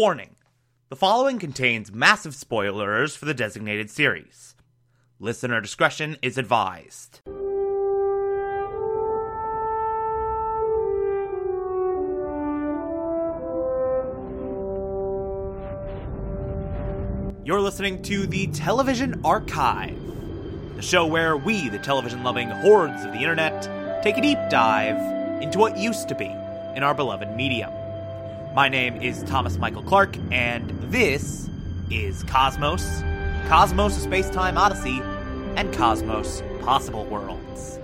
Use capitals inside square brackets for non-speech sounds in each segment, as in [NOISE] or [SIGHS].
Warning the following contains massive spoilers for the designated series. Listener discretion is advised. You're listening to the Television Archive, the show where we, the television loving hordes of the internet, take a deep dive into what used to be in our beloved medium. My name is Thomas Michael Clark, and this is Cosmos, Cosmos Space Time Odyssey, and Cosmos Possible Worlds.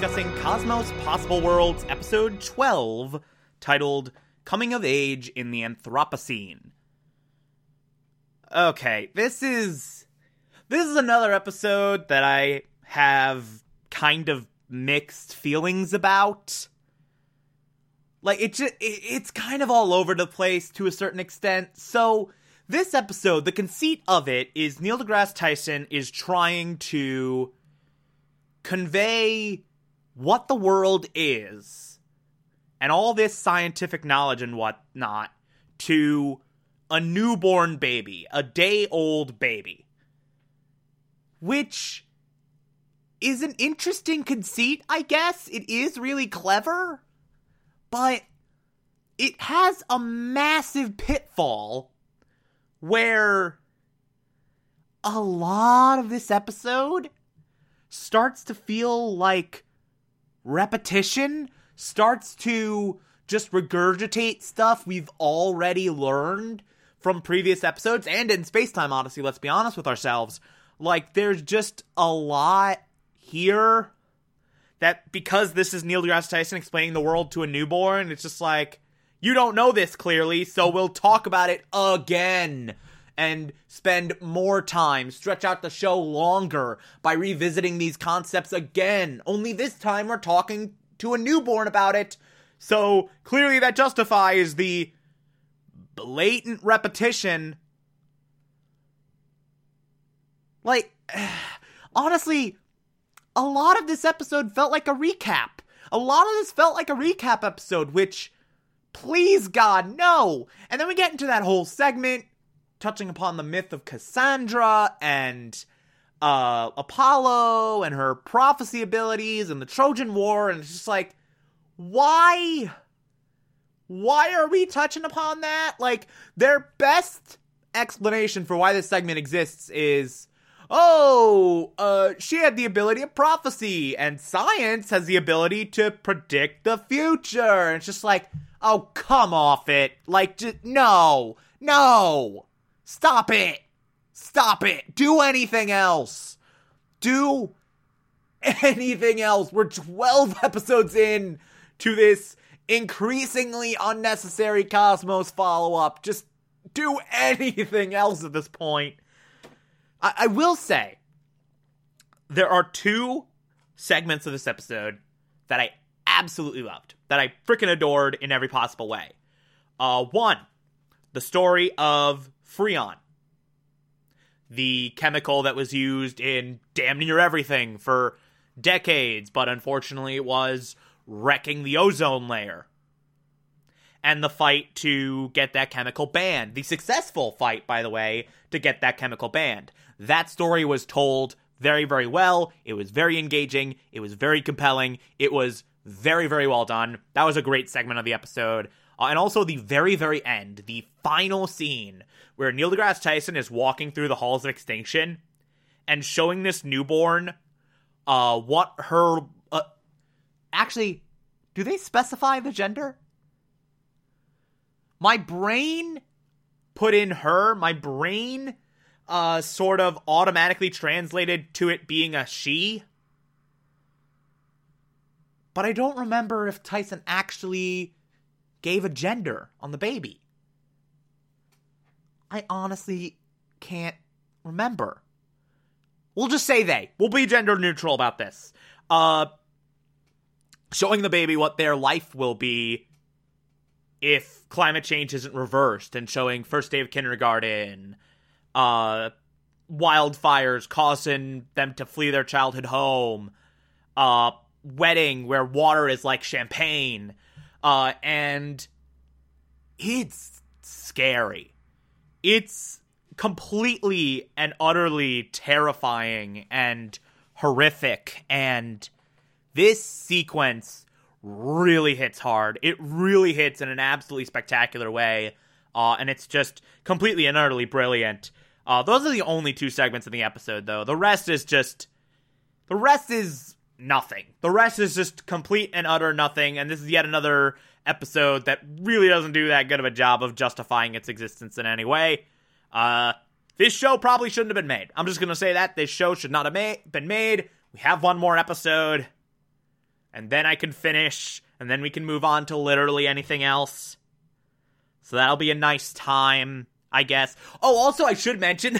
Discussing Cosmos Possible Worlds episode 12 titled Coming of Age in the Anthropocene. Okay, this is this is another episode that I have kind of mixed feelings about. Like it just it, it's kind of all over the place to a certain extent. So this episode, the conceit of it is Neil deGrasse Tyson is trying to convey what the world is and all this scientific knowledge and whatnot to a newborn baby, a day old baby. Which is an interesting conceit, I guess. It is really clever, but it has a massive pitfall where a lot of this episode starts to feel like repetition, starts to just regurgitate stuff we've already learned from previous episodes and in Space Time Odyssey, let's be honest with ourselves. Like, there's just a lot here that because this is Neil deGrasse Tyson explaining the world to a newborn, it's just like, you don't know this clearly, so we'll talk about it again and spend more time, stretch out the show longer by revisiting these concepts again. Only this time we're talking to a newborn about it. So clearly that justifies the blatant repetition. Like, [SIGHS] honestly, a lot of this episode felt like a recap. A lot of this felt like a recap episode, which, please God, no. And then we get into that whole segment touching upon the myth of Cassandra and uh, Apollo and her prophecy abilities and the Trojan War, and it's just like, why? Why are we touching upon that? Like, their best explanation for why this segment exists is oh, uh, she had the ability of prophecy, and science has the ability to predict the future. And it's just like, oh, come off it. Like, just, no, no. Stop it! Stop it! Do anything else! Do anything else! We're 12 [LAUGHS] episodes in to this increasingly unnecessary Cosmos follow up. Just do anything else at this point. I, I will say, there are two segments of this episode that I absolutely loved, that I freaking adored in every possible way. Uh, one, the story of Freon. The chemical that was used in damn near everything for decades, but unfortunately it was wrecking the ozone layer. And the fight to get that chemical banned. The successful fight, by the way, to get that chemical banned. That story was told very, very well. It was very engaging. It was very compelling. It was very, very well done. That was a great segment of the episode. Uh, and also the very, very end, the final scene where Neil deGrasse Tyson is walking through the halls of extinction and showing this newborn uh what her uh, actually do they specify the gender? My brain put in her, my brain uh sort of automatically translated to it being a she. But I don't remember if Tyson actually gave a gender on the baby. I honestly can't remember. We'll just say they. We'll be gender neutral about this. Uh showing the baby what their life will be if climate change isn't reversed and showing first day of kindergarten uh wildfires causing them to flee their childhood home uh wedding where water is like champagne uh and it's scary it's completely and utterly terrifying and horrific and this sequence really hits hard. It really hits in an absolutely spectacular way. Uh, and it's just completely and utterly brilliant. Uh, those are the only two segments in the episode, though. The rest is just. The rest is nothing. The rest is just complete and utter nothing. And this is yet another episode that really doesn't do that good of a job of justifying its existence in any way. Uh, this show probably shouldn't have been made. I'm just going to say that. This show should not have ma- been made. We have one more episode and then I can finish, and then we can move on to literally anything else. So that'll be a nice time, I guess. Oh, also, I should mention [LAUGHS]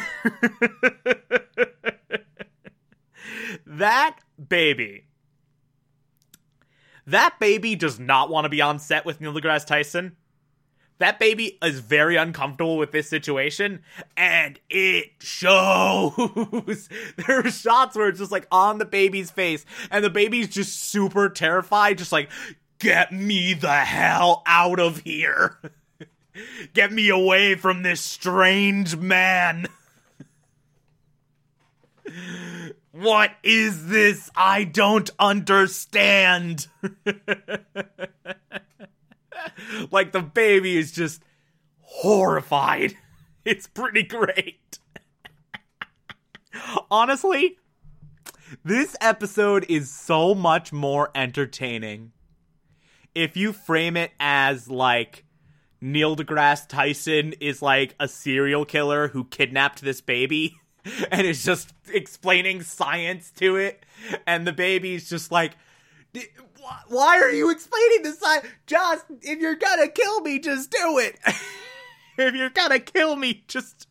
that baby. That baby does not want to be on set with Neil deGrasse Tyson. That baby is very uncomfortable with this situation and it shows. [LAUGHS] There are shots where it's just like on the baby's face and the baby's just super terrified just like get me the hell out of here. [LAUGHS] Get me away from this strange man [LAUGHS] what is this i don't understand [LAUGHS] like the baby is just horrified. [LAUGHS] It's pretty great. [LAUGHS] Honestly, this episode is so much more entertaining if you frame it as like Neil deGrasse Tyson is like a serial killer who kidnapped this baby [LAUGHS] and is just explaining science to it, and the baby's just like, why are you explaining this? Science? Just if you're gonna kill me, just do it. [LAUGHS] if you're gonna kill me, just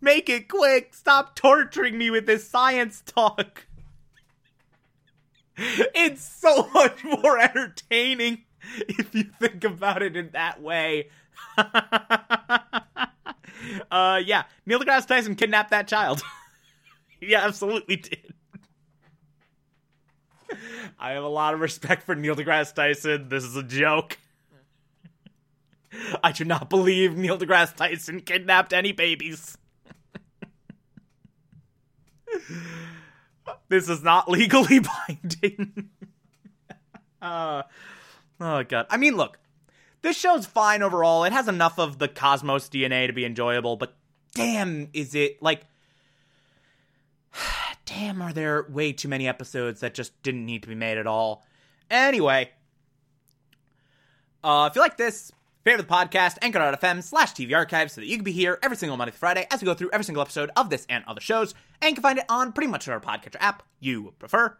make it quick. Stop torturing me with this science talk. [LAUGHS] It's so much more entertaining if you think about it in that way. [LAUGHS] uh, yeah, Neil deGrasse Tyson kidnapped that child. [LAUGHS] he absolutely did. I have a lot of respect for Neil deGrasse Tyson. This is a joke. I do not believe Neil deGrasse Tyson kidnapped any babies. [LAUGHS] this is not legally binding. uh, oh god. I mean, look. This show's fine overall. It has enough of the Cosmos DNA to be enjoyable, but damn, is it like [SIGHS] damn, are there way too many episodes that just didn't need to be made at all? Anyway, uh, if you like this, favorite the podcast, anchor.fm slash TV archive so that you can be here every single Monday through Friday as we go through every single episode of this and other shows, and you can find it on pretty much whatever podcatcher app you prefer.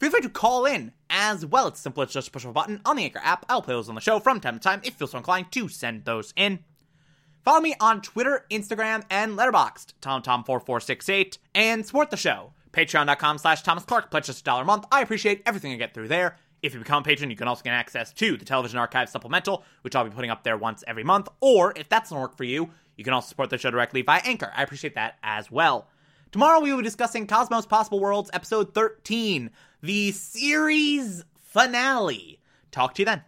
Feel free to call in as well. It's simple as just push a button on the Anchor app. I'll play those on the show from time to time if you feel so inclined to send those in. Follow me on Twitter, Instagram, and Letterboxd, TomTom4468, and support the show Patreon.com slash Thomas Clark. Pledge just a dollar a month. I appreciate everything I get through there. If you become a patron, you can also get access to the Television Archive Supplemental, which I'll be putting up there once every month. Or if that doesn't work for you, you can also support the show directly via Anchor. I appreciate that as well. Tomorrow we will be discussing Cosmos Possible Worlds episode 13, the series finale. Talk to you then.